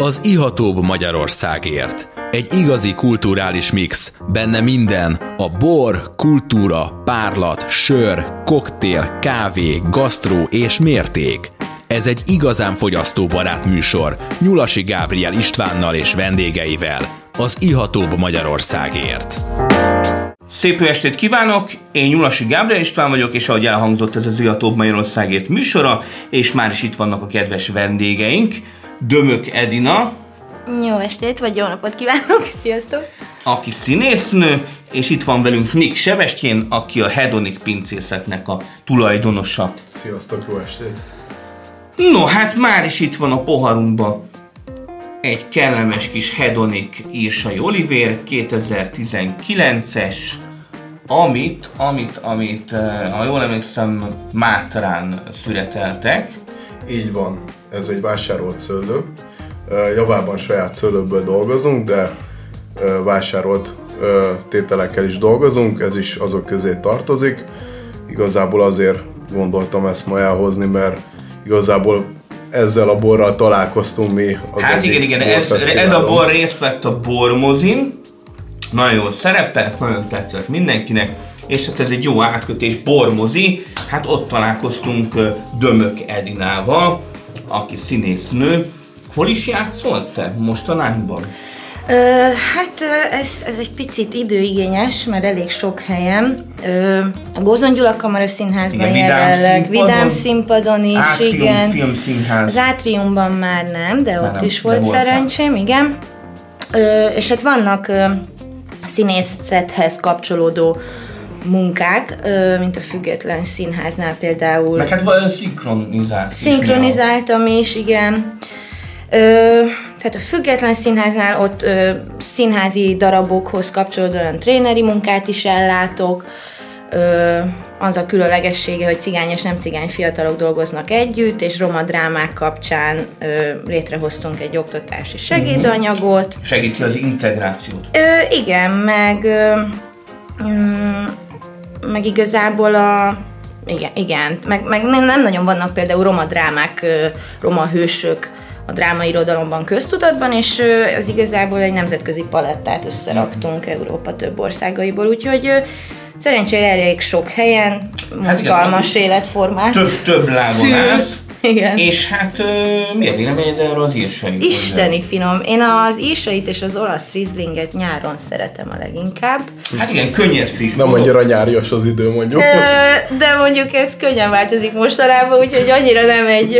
Az ihatóbb Magyarországért. Egy igazi kulturális mix, benne minden, a bor, kultúra, párlat, sör, koktél, kávé, gasztró és mérték. Ez egy igazán fogyasztóbarát műsor, Nyulasi Gábriel Istvánnal és vendégeivel. Az ihatóbb Magyarországért. Szép estét kívánok! Én Nyulasi Gábriel István vagyok, és ahogy elhangzott ez az Ihatóbb Magyarországért műsora, és már is itt vannak a kedves vendégeink. Dömök Edina, Jó estét, vagy jó napot kívánok! Sziasztok! aki színésznő, és itt van velünk Nick Sebestyén, aki a Hedonic pincészetnek a tulajdonosa. Sziasztok, jó estét! No, hát már is itt van a poharunkban egy kellemes kis Hedonic Írsai Olivér 2019-es, amit, amit, amit, eh, ha jól emlékszem, Mátrán szüreteltek. Így van, ez egy vásárolt szőlő. Javában saját szőlőből dolgozunk, de vásárolt tételekkel is dolgozunk, ez is azok közé tartozik. Igazából azért gondoltam ezt ma elhozni, mert igazából ezzel a borral találkoztunk mi az Hát igen, igen, ez, ez a bor részt vett a bormozin, nagyon jól szerepelt, nagyon tetszett mindenkinek, és hát ez egy jó átkötés, bormozi, hát ott találkoztunk Dömök Edinával, aki színésznő. Hol is játszol te mostanában? Ö, hát ez, ez egy picit időigényes, mert elég sok helyen. Ö, a Gózon Gyula Kamara Színházban Igen, Vidám jelenleg, színpadon. Vidám színpadon is, Átrium igen. Filmszínház. Az Átriumban már nem, de ott nem, is volt szerencsém, igen. Ö, és hát vannak ö, színészethez kapcsolódó munkák, mint a Független Színháznál például. Meg hát valami szinkronizált. Szinkronizáltam is, igen. Ö, tehát a Független Színháznál ott ö, színházi darabokhoz kapcsolódó olyan tréneri munkát is ellátok. Ö, az a különlegessége, hogy cigány és nem cigány fiatalok dolgoznak együtt, és roma drámák kapcsán ö, létrehoztunk egy oktatási segédanyagot. Segíti az integrációt. Ö, igen, meg, ö, mm, meg igazából a igen, igen. Meg, meg nem, nem nagyon vannak például roma drámák, roma hősök a drámairodalomban köztudatban, és az igazából egy nemzetközi palettát összeraktunk Európa több országaiból, úgyhogy szerencsére elég sok helyen mozgalmas életformát. Több, több lábon állsz. Igen. És hát ö, mi a véleményed erről az írsai? Isteni finom. Én az írsait és az olasz rizlinget nyáron szeretem a leginkább. Hát igen, könnyed friss. Nem annyira nyárias az idő, mondjuk. De mondjuk ez könnyen változik mostanában, úgyhogy annyira nem egy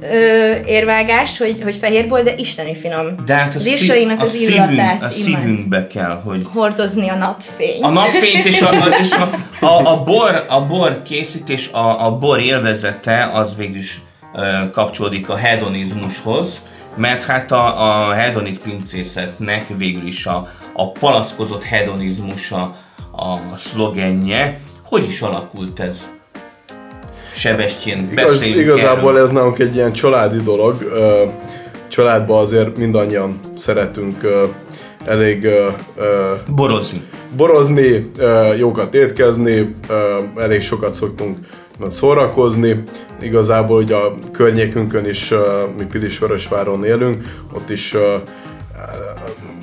ö, érvágás, hogy, hogy fehérből, de isteni finom. De hát a, írsainak a, az szívünk, illatát a szívünkbe kell, hogy Hordozni a napfényt. a napfényt és a, a, és a, a, a, bor, a bor készítés, a, a bor élvezete az végül is ö, kapcsolódik a hedonizmushoz, mert hát a, a hedonic pincészetnek végül is a, a palaszkozott hedonizmus a, a szlogenje. Hogy is alakult ez? Sebestyén, Igaz, igazából erről. ez nálunk egy ilyen családi dolog. Családban azért mindannyian szeretünk elég Borozni. borozni, jókat étkezni, elég sokat szoktunk szórakozni. Igazából ugye a környékünkön is, mi Pilisvörösváron élünk, ott is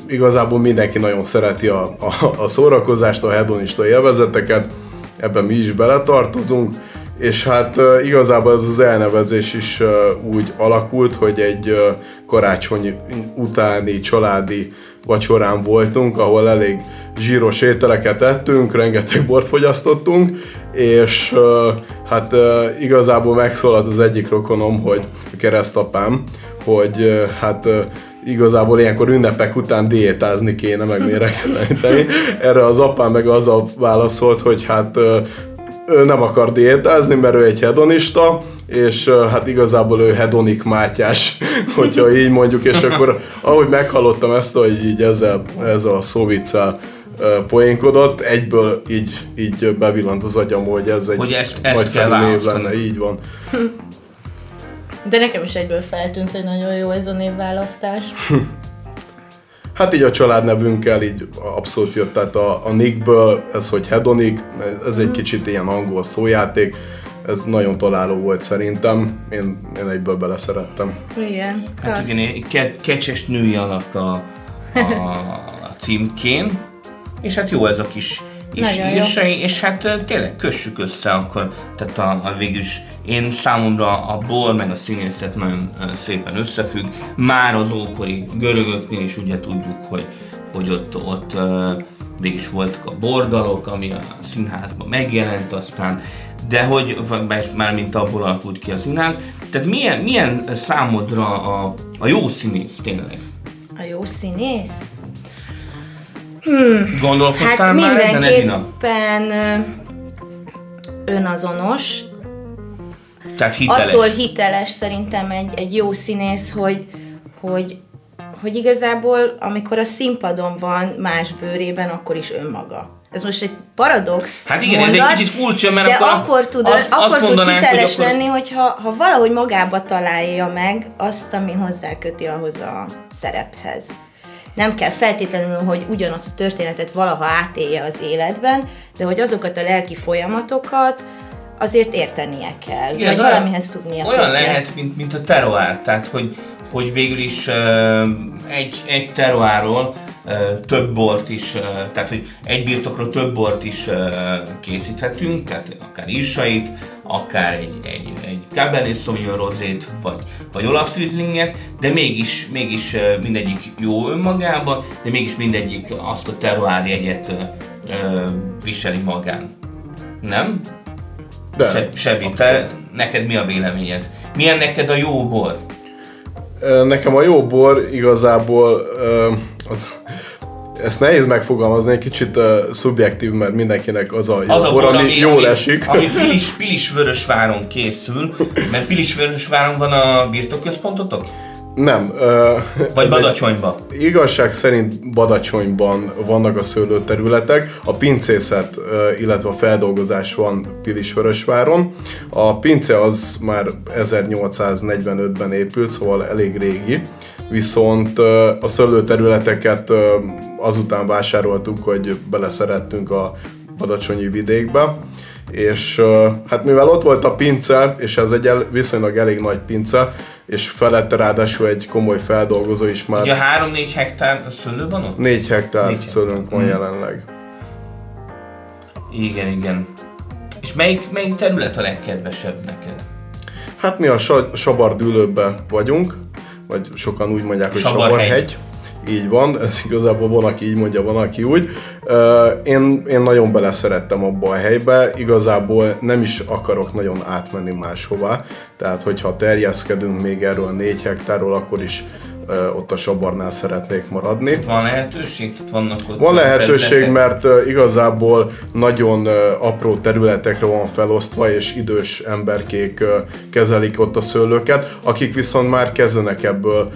igazából mindenki nagyon szereti a, a, a szórakozást, a hedonista élvezeteket, ebben mi is beletartozunk, és hát igazából ez az elnevezés is úgy alakult, hogy egy karácsony utáni családi vacsorán voltunk, ahol elég zsíros ételeket ettünk, rengeteg bort fogyasztottunk, és hát igazából megszólalt az egyik rokonom, hogy a keresztapám, hogy hát igazából ilyenkor ünnepek után diétázni kéne, meg méregteleníteni. Erre az apám meg azzal válaszolt, hogy hát ő nem akar diétázni, mert ő egy hedonista, és hát igazából ő hedonik Mátyás, hogyha így mondjuk, és akkor ahogy meghallottam ezt, hogy így ezzel, ezzel a szóviccel poénkodott, egyből így, így bevillant az agyam, hogy ez egy Hogy ezt- ezt nagyszerű kell név lenne, így van. De nekem is egyből feltűnt, hogy nagyon jó ez a névválasztás. Hát így a családnevünkkel így abszolút jött, tehát a, a Nickből ez, hogy Hedonic, ez egy kicsit ilyen angol szójáték, ez nagyon találó volt szerintem. Én, én egyből beleszerettem. Igen, Hát klassz. igen, ke- kecses női alak a, a, a címkén, és hát jó ez a kis Nagyon jó. írsei, és hát tényleg kössük össze akkor, tehát a, a végülis én számomra a bor meg a színészet nagyon szépen összefügg. Már az ókori görögöknél is ugye tudjuk, hogy, hogy ott, ott ö, végülis voltak a bordalok, ami a színházban megjelent aztán, de hogy már mint abból alakult ki a színház. Tehát milyen, milyen számodra a, a jó színész tényleg? A jó színész? Gondolkodtál Hát már mindenképpen önazonos, Tehát hiteles. attól hiteles szerintem egy, egy jó színész, hogy, hogy, hogy igazából amikor a színpadon van más bőrében, akkor is önmaga. Ez most egy paradox Hát igen, ez egy mondat, kicsit furcsa, mert de akkor akkor tud, azt- akkor azt tud hiteles hogy akkor- lenni, hogyha ha valahogy magába találja meg azt, ami hozzáköti ahhoz a szerephez. Nem kell feltétlenül, hogy ugyanazt a történetet valaha átélje az életben, de hogy azokat a lelki folyamatokat azért értenie kell, Igen, vagy olyan- valamihez tudnia Olyan kötni. lehet, mint, mint a teroár, tehát hogy, hogy végül is uh, egy, egy teroáról több bort is, tehát hogy egy birtokról több bort is készíthetünk, tehát akár írsait, akár egy, egy, egy Cabernet Sauvignon rozét, vagy, vagy olasz rizlinget, de mégis, mégis mindegyik jó önmagában, de mégis mindegyik azt a teroár jegyet viseli magán. Nem? De, Se, Sebi, te, neked mi a véleményed? Milyen neked a jó bor? Nekem a jó bor igazából az, ezt nehéz megfogalmazni, egy kicsit uh, szubjektív, mert mindenkinek az a jó Az a bor, ami, jól ami, esik. Ami Pilis, Pilisvörösváron készül, mert Pilisvörösváron van a birtokközpontotok? Nem. Ö, Vagy ez egy- Badacsonyba? Igazság szerint Badacsonyban vannak a szőlőterületek, a pincészet, illetve a feldolgozás van Pilisvörösváron. A pince az már 1845-ben épült, szóval elég régi, viszont a szőlőterületeket azután vásároltuk, hogy beleszerettünk a badacsonyi vidékbe, és hát mivel ott volt a pince, és ez egy el, viszonylag elég nagy pince, és felette ráadásul egy komoly feldolgozó is már Ugye 3-4 hektár szőlő van ott? 4 hektár Négy szőlőnk van Hmm. jelenleg. Igen, igen. És melyik, melyik terület a legkedvesebb neked? Hát mi a Sa- Sabardülőbe vagyunk, vagy sokan úgy mondják, hogy Sabarhegy. Sabarhegy. Így van, ez igazából van, aki így mondja, van, aki úgy. Én, én nagyon beleszerettem abba a helybe, igazából nem is akarok nagyon átmenni máshová, tehát hogyha terjeszkedünk még erről a 4 hektárról, akkor is ott a Sabarnál szeretnék maradni. Van lehetőség? Tehát vannak ott Van lehetőség, területek? mert igazából nagyon apró területekre van felosztva, és idős emberkék kezelik ott a szőlőket, akik viszont már kezdenek ebből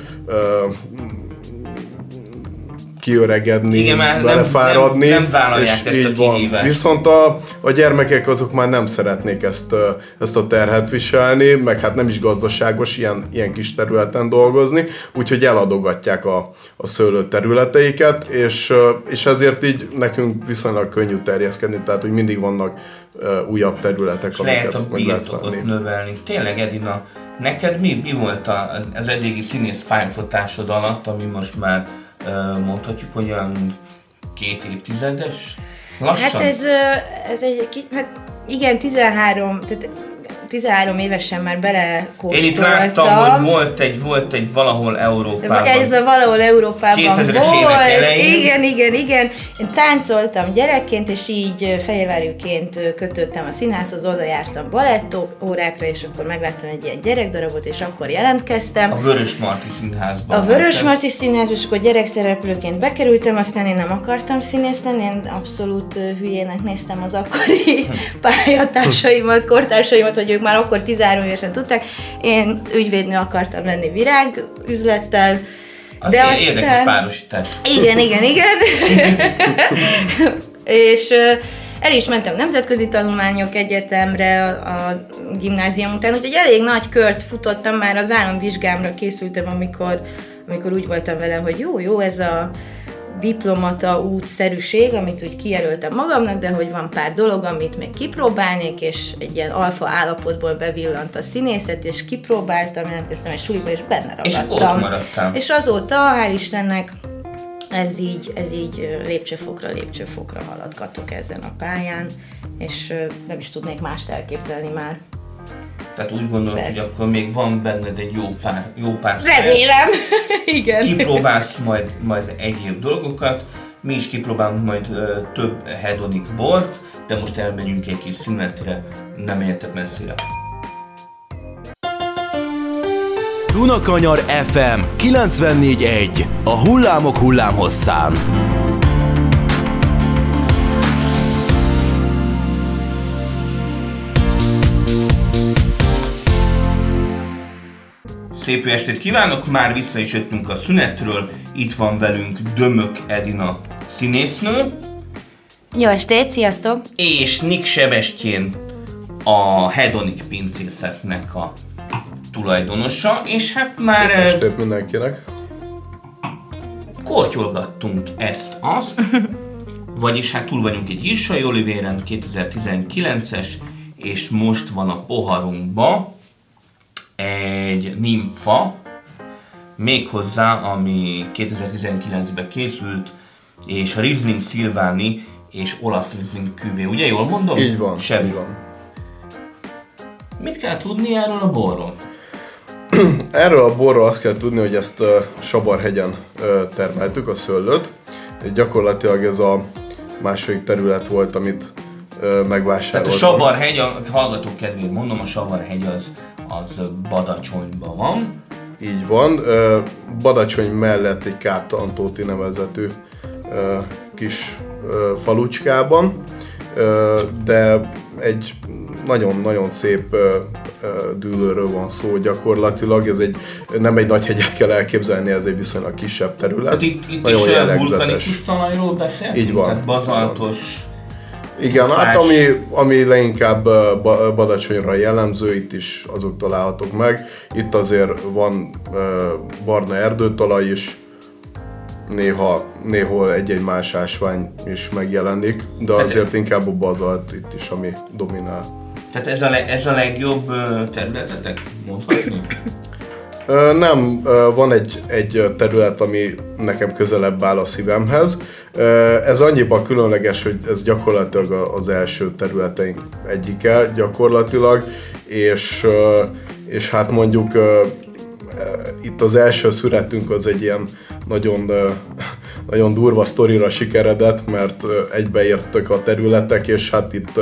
kiöregedni, Igen, már nem- belefáradni. nem- nem vállalják és ezt a így van. kihívást. Viszont a, a gyermekek azok már nem szeretnék ezt, ezt a terhet viselni, meg hát nem is gazdaságos ilyen, ilyen kis területen dolgozni, úgyhogy eladogatják a, a szőlő területeiket, és, és ezért így nekünk viszonylag könnyű terjeszkedni, tehát hogy mindig vannak újabb területek, És lehet a amiket meg lehet birtokot venni. növelni. Tényleg, Edina, neked mi, mi volt a, az eddigi színész pályafutásod alatt, ami most már mondhatjuk, hogy olyan két évtizedes? Lassan? Hát ez, ez egy kicsit, hát igen, 13, tehát 13 évesen már Én belekóstoltam. itt láttam, hogy volt egy, volt egy valahol Európában. Ez a valahol Európában 2000-es évek volt. elején. Igen, igen, igen. Én táncoltam gyerekként, és így fehérvárjúként kötöttem a színházhoz, oda jártam balettó órákra, és akkor megláttam egy ilyen gyerekdarabot, és akkor jelentkeztem. A Vörös Marti Színházban. A Vörös. Marti Színházba, és akkor gyerekszereplőként bekerültem, aztán én nem akartam színész lenni, én abszolút hülyének néztem az akkori pályatársaimat, kortársaimat, hogy ők már akkor 13 évesen tudták. Én ügyvédnő akartam lenni virágüzlettel, Az de é- Érdekes aztán... párosítás. Igen, igen, igen. és el is mentem nemzetközi tanulmányok egyetemre a, a gimnázium után, úgyhogy elég nagy kört futottam, már az államvizsgámra készültem, amikor, amikor úgy voltam vele, hogy jó, jó, ez a diplomata útszerűség, amit úgy kijelöltem magamnak, de hogy van pár dolog, amit még kipróbálnék, és egy ilyen alfa állapotból bevillant a színészet, és kipróbáltam, jelentkeztem egy suliba, és benne És ragadtam. maradtál. És azóta, hál' Istennek, ez így, ez így lépcsőfokra, lépcsőfokra haladgatok ezen a pályán, és nem is tudnék mást elképzelni már. Tehát úgy gondolod, Be- hogy akkor még van benned egy jó pár, jó pár. Remélem! Igen. Kipróbálsz majd, majd egyéb dolgokat, mi is kipróbálunk majd ö, több hedonic bort, de most elmegyünk egy kis szünetre, nem értek messzire. Dunakanyar FM 94.1 A hullámok hullámhosszán. Szép estét kívánok, már vissza is jöttünk a szünetről, itt van velünk Dömök Edina színésznő, Jó estét, sziasztok! és Nick Sebestyén a Hedonic pincészetnek a tulajdonosa, és hát már Szép eh, estét mindenkinek. kortyolgattunk ezt-azt, vagyis hát túl vagyunk egy Hirsai Olivéren 2019-es, és most van a poharunkba egy nimfa, méghozzá, ami 2019-ben készült, és Riesling Szilváni és olasz Riesling küvé. Ugye jól mondom? Így van, Semmi. így van. Mit kell tudni erről a borról? Erről a borról azt kell tudni, hogy ezt uh, Sabarhegyen uh, termeltük, a szőlőt. Gyakorlatilag ez a második terület volt, amit uh, Tehát a megvásároltam. Sabarhegy, a hallgatók kedvéért mondom, a Sabarhegy az, az Badacsonyban van. Így van. Badacsony mellett egy Káptalantóti nevezetű ö, kis falucskában, de egy nagyon-nagyon szép dűlőről van szó gyakorlatilag. Ez egy, nem egy nagy hegyet kell elképzelni, ez egy viszonylag kisebb terület. Tehát itt, itt nagyon is vulkanikus talajról beszéltünk? Így van, Tehát bazaltos. Igen, hát ami, ami Ba- Badacsonyra jellemző, itt is azok találhatók meg. Itt azért van barna erdőtalaj is, néha, néhol egy-egy más ásvány is megjelenik, de azért inkább a bazalt itt is, ami dominál. Tehát ez a, le, ez a legjobb területetek, mondhatni? Nem, van egy, egy terület, ami nekem közelebb áll a szívemhez. Ez annyiban különleges, hogy ez gyakorlatilag az első területeink egyike gyakorlatilag, és, és hát mondjuk itt az első születünk az egy ilyen nagyon, nagyon durva sztorira sikeredett, mert egybeértek a területek, és hát itt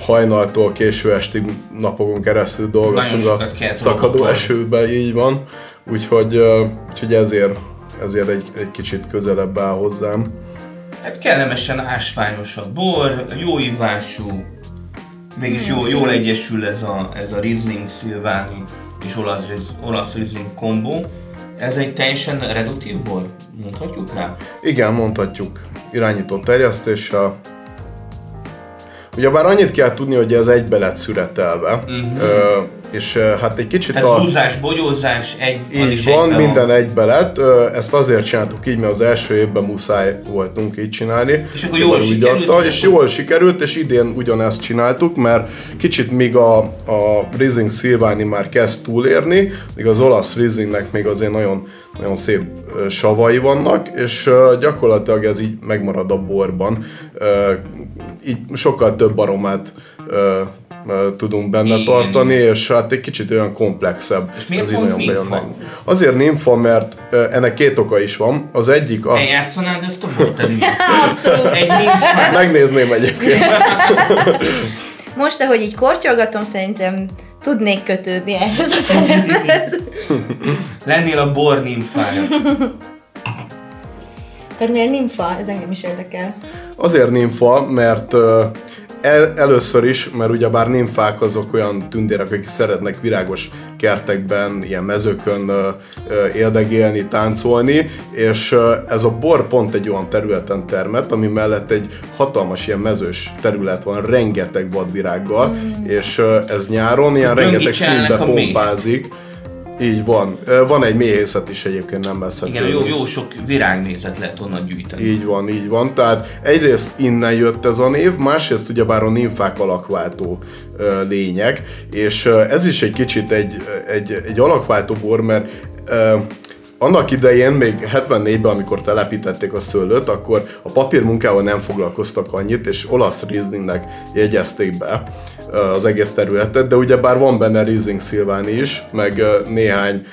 hajnaltól késő estig napokon keresztül dolgoztunk a szakadó esőben, így van. Úgyhogy, úgyhogy ezért, ezért egy, egy kicsit közelebb áll hozzám. Hát kellemesen ásványos a bor, jó ivású, mégis jó, jól egyesül ez a, ez a Riesling Szilváni és olasz, olasz Riesling kombó. Ez egy teljesen reduktív bor, mondhatjuk rá? Igen, mondhatjuk, irányított terjesztéssel. Ugyebár annyit kell tudni, hogy ez egybe lett szüretelve, uh-huh. ö, és hát egy kicsit Tehát a... húzás, bogyózás, egy, Így van, egyben minden egybe lett. Ezt azért csináltuk így, mert az első évben muszáj voltunk így csinálni. És akkor jól sikerült, adta, és jól sikerült, és idén ugyanezt csináltuk, mert kicsit míg a, a Riesling Szilváni már kezd túlérni, míg az olasz Rieslingnek még azért nagyon, nagyon szép savai vannak, és gyakorlatilag ez így megmarad a borban. Így sokkal több aromát tudunk benne Igen. tartani, és hát egy kicsit olyan komplexebb. És miért Ez pont meg. Azért nimfa, mert ennek két oka is van. Az egyik az... Eljátszanád ezt a? Abszolút. Egy ninfát. Megnézném egyébként. Most, ahogy így kortyolgatom, szerintem tudnék kötődni ehhez a szerephez. Lennél a bor nimfája. Tehát miért nimfa? Ez engem is érdekel. Azért nimfa, mert el, először is, mert ugyebár nimfák azok olyan tündérek, akik szeretnek virágos kertekben, ilyen mezőkön éldegélni, táncolni, és ez a bor pont egy olyan területen termett, ami mellett egy hatalmas ilyen mezős terület van, rengeteg vadvirággal, és ö, ez nyáron ilyen rengeteg színbe a méhek. Így van. Van egy méhészet is egyébként nem messze. Igen, jó, jó sok virágnézet lehet onnan gyűjteni. Így van, így van. Tehát egyrészt innen jött ez a név, másrészt ugyebár a nimfák alakváltó lények, és ez is egy kicsit egy, egy, egy alakváltó bor, mert annak idején, még 74-ben, amikor telepítették a szőlőt, akkor a papírmunkával nem foglalkoztak annyit, és olasz Rieslingnek jegyezték be az egész területet, de ugye bár van benne Riesling Szilváni is, meg néhány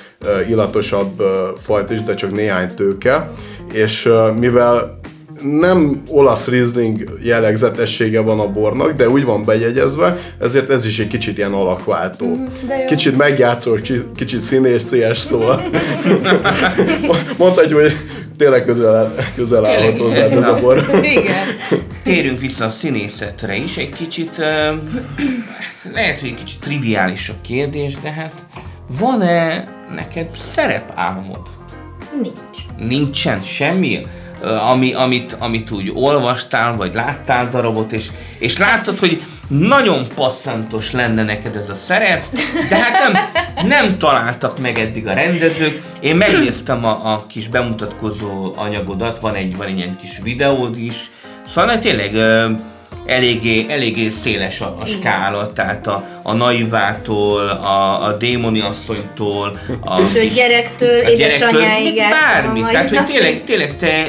illatosabb fajta is, de csak néhány tőke, és mivel nem olasz Riesling jellegzetessége van a bornak, de úgy van bejegyezve, ezért ez is egy kicsit ilyen alakváltó. Mhm, kicsit megjátszol, kicsit színészélyes, szóval mondhatjuk, hogy tényleg közel, közel állhat hozzá ez a bor. Igen. Térjünk vissza a színészetre is, egy kicsit, lehet, hogy egy kicsit triviális a kérdés, de hát van-e neked szerepálmod? Nincs. Nincsen semmi? ami, amit, amit úgy olvastál, vagy láttál darabot, és, és láttad, hogy nagyon passzantos lenne neked ez a szerep, de hát nem, nem találtak meg eddig a rendezők. Én megnéztem a, a kis bemutatkozó anyagodat, van egy, van egy ilyen kis videód is, szóval tényleg eléggé, eléggé széles a, a skála, tehát a, a naivától, a, a démoni asszonytól, a, kis, gyerektől, a édesanyáig bármi, tehát hogy tényleg, tényleg te,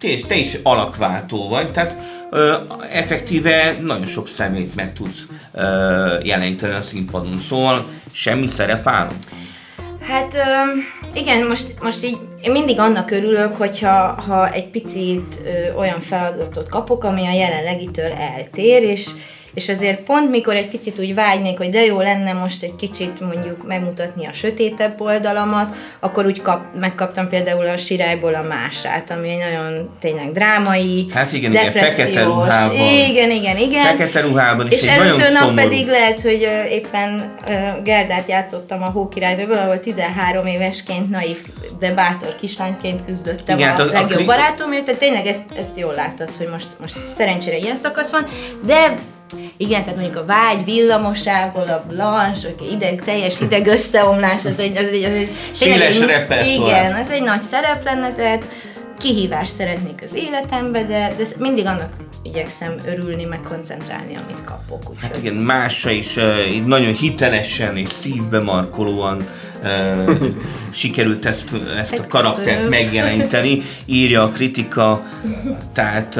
te, te is alakváltó vagy, tehát ö, effektíve nagyon sok szemét meg tudsz jeleníteni a színpadon, szóval semmi szerepálom. Hát igen, most, most így én mindig annak örülök, hogyha ha egy picit ö, olyan feladatot kapok, ami a jelenlegitől eltér, és, és azért pont mikor egy picit úgy vágynék, hogy de jó lenne most egy kicsit mondjuk megmutatni a sötétebb oldalamat, akkor úgy kap, megkaptam például a Sirályból a mását, ami egy nagyon tényleg drámai, hát igen, igen, fekete ruhában. Igen, igen, igen. Fekete ruhában És előző nap szomorú. pedig lehet, hogy éppen Gerdát játszottam a Hókirálynőből, ahol 13 évesként naív, de bátor kislányként küzdöttem igen, a, hát a legjobb a barátomért, tehát tényleg ezt, ezt jól látod, hogy most, most szerencsére ilyen szakasz van, de igen, tehát mondjuk a vágy villamosából, a blanche, ideg, teljes ideg összeomlás, az egy, az egy, az egy Széles egy, Igen, ez egy nagy szerep lenne, tehát kihívást szeretnék az életembe, de, de mindig annak igyekszem örülni, meg koncentrálni, amit kapok. Úgy hát igen, másra is uh, nagyon hitelesen és szívbe markolóan sikerült ezt, ezt a karaktert megjeleníteni, írja a kritika, tehát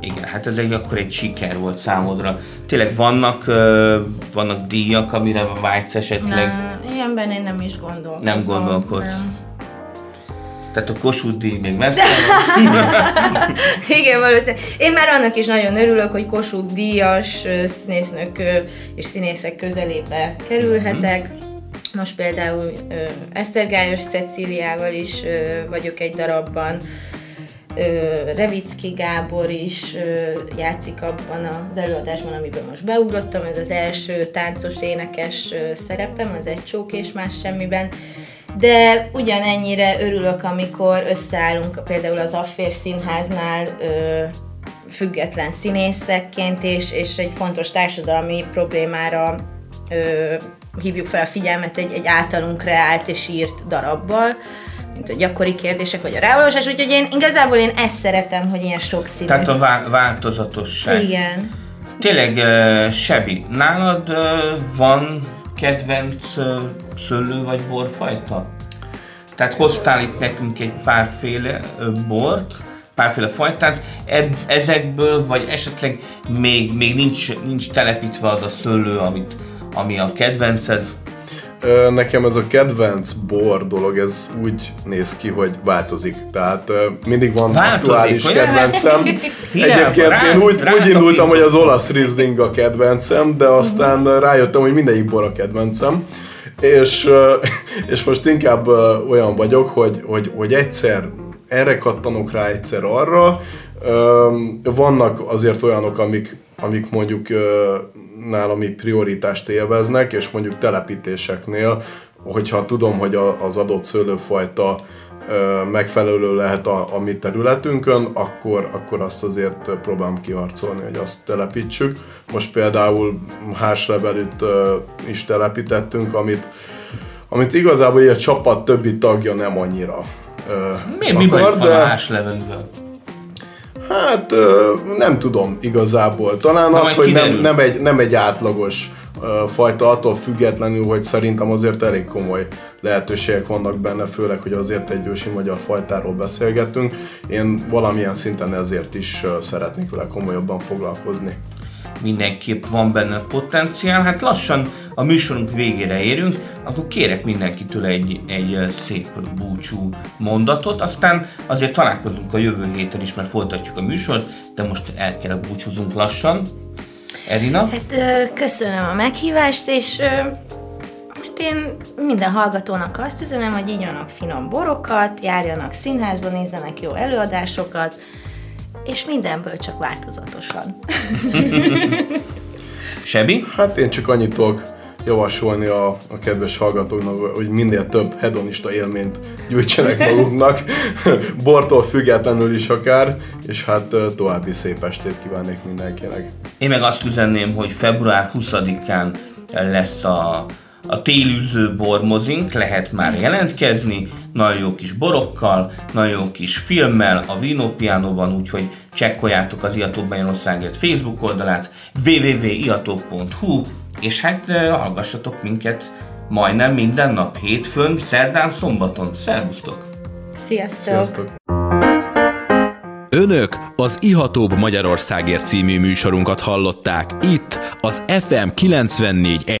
igen, hát ez egy, akkor egy siker volt számodra. Tényleg vannak, vannak díjak, amire vágysz esetleg? Nem, ilyenben én nem is gondolkozom. Nem gondolkodsz? Nem. Tehát a Kossuth díj még messze Igen, valószínűleg. Én már annak is nagyon örülök, hogy Kossuth díjas színésznök és színészek közelébe kerülhetek. Mm-hmm. Most például Esztergályos Cecíliával is vagyok egy darabban, Revicki Gábor is játszik abban az előadásban, amiben most beugrottam, ez az első táncos énekes szerepem, az egy csók és más semmiben. De ugyanennyire örülök, amikor összeállunk például az Affér Színháznál független színészekként, és, és egy fontos társadalmi problémára hívjuk fel a figyelmet egy, egy általunk kreált és írt darabbal mint a gyakori kérdések, vagy a ráolvasás, úgyhogy én igazából én ezt szeretem, hogy ilyen sok színű. Tehát a vá- változatosság. Igen. Tényleg, uh, Sebi, nálad uh, van kedvenc uh, szőlő vagy borfajta? Tehát hoztál itt nekünk egy párféle uh, bort, párféle fajtát, eb- ezekből, vagy esetleg még, még nincs, nincs telepítve az a szőlő, amit, ami a kedvenced, nekem ez a kedvenc bor dolog, ez úgy néz ki, hogy változik. Tehát mindig van változik, aktuális hogy kedvencem. Egyébként én úgy, úgy indultam, hogy az olasz Riesling a kedvencem, de aztán rájöttem, hogy mindegyik bor a kedvencem. És, és most inkább olyan vagyok, hogy, hogy, hogy egyszer erre kattanok rá, egyszer arra. Vannak azért olyanok, amik, amik mondjuk így prioritást élveznek, és mondjuk telepítéseknél, hogyha tudom, hogy az adott szőlőfajta megfelelő lehet a, a mi területünkön, akkor, akkor azt azért próbálom kiharcolni, hogy azt telepítsük. Most például háslevelűt is telepítettünk, amit amit igazából a csapat többi tagja nem annyira Mi, mi akar, van a levelűvel? Hát nem tudom igazából. Talán Na, az, hogy nem, nem, egy, nem egy átlagos fajta, attól függetlenül, hogy szerintem azért elég komoly lehetőségek vannak benne, főleg, hogy azért egy ősi magyar fajtáról beszélgetünk. Én valamilyen szinten ezért is szeretnék vele komolyabban foglalkozni mindenképp van benne potenciál. Hát lassan a műsorunk végére érünk, akkor kérek mindenkitől egy, egy szép búcsú mondatot, aztán azért találkozunk a jövő héten is, mert folytatjuk a műsort, de most el kell búcsúzunk lassan. Erina? Hát köszönöm a meghívást, és hát én minden hallgatónak azt üzenem, hogy igyanak finom borokat, járjanak színházba, nézzenek jó előadásokat, és mindenből csak változatosan. Sebi? Hát én csak annyit tudok javasolni a, a kedves hallgatóknak, hogy minél több hedonista élményt gyűjtsenek maguknak, bortól függetlenül is akár, és hát további szép estét kívánnék mindenkinek. Én meg azt üzenném, hogy február 20-án lesz a a télűző bormozink, lehet már jelentkezni, nagyon jó kis borokkal, nagyon jó kis filmmel a Vinopianoban, úgyhogy csekkoljátok az Iatók Magyarországért Facebook oldalát, www.iatók.hu, és hát hallgassatok minket majdnem minden nap, hétfőn, szerdán, szombaton. Szervusztok! Sziasztok! Sziasztok. Önök az Ihatóbb Magyarországért című műsorunkat hallották itt az FM 94